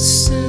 the.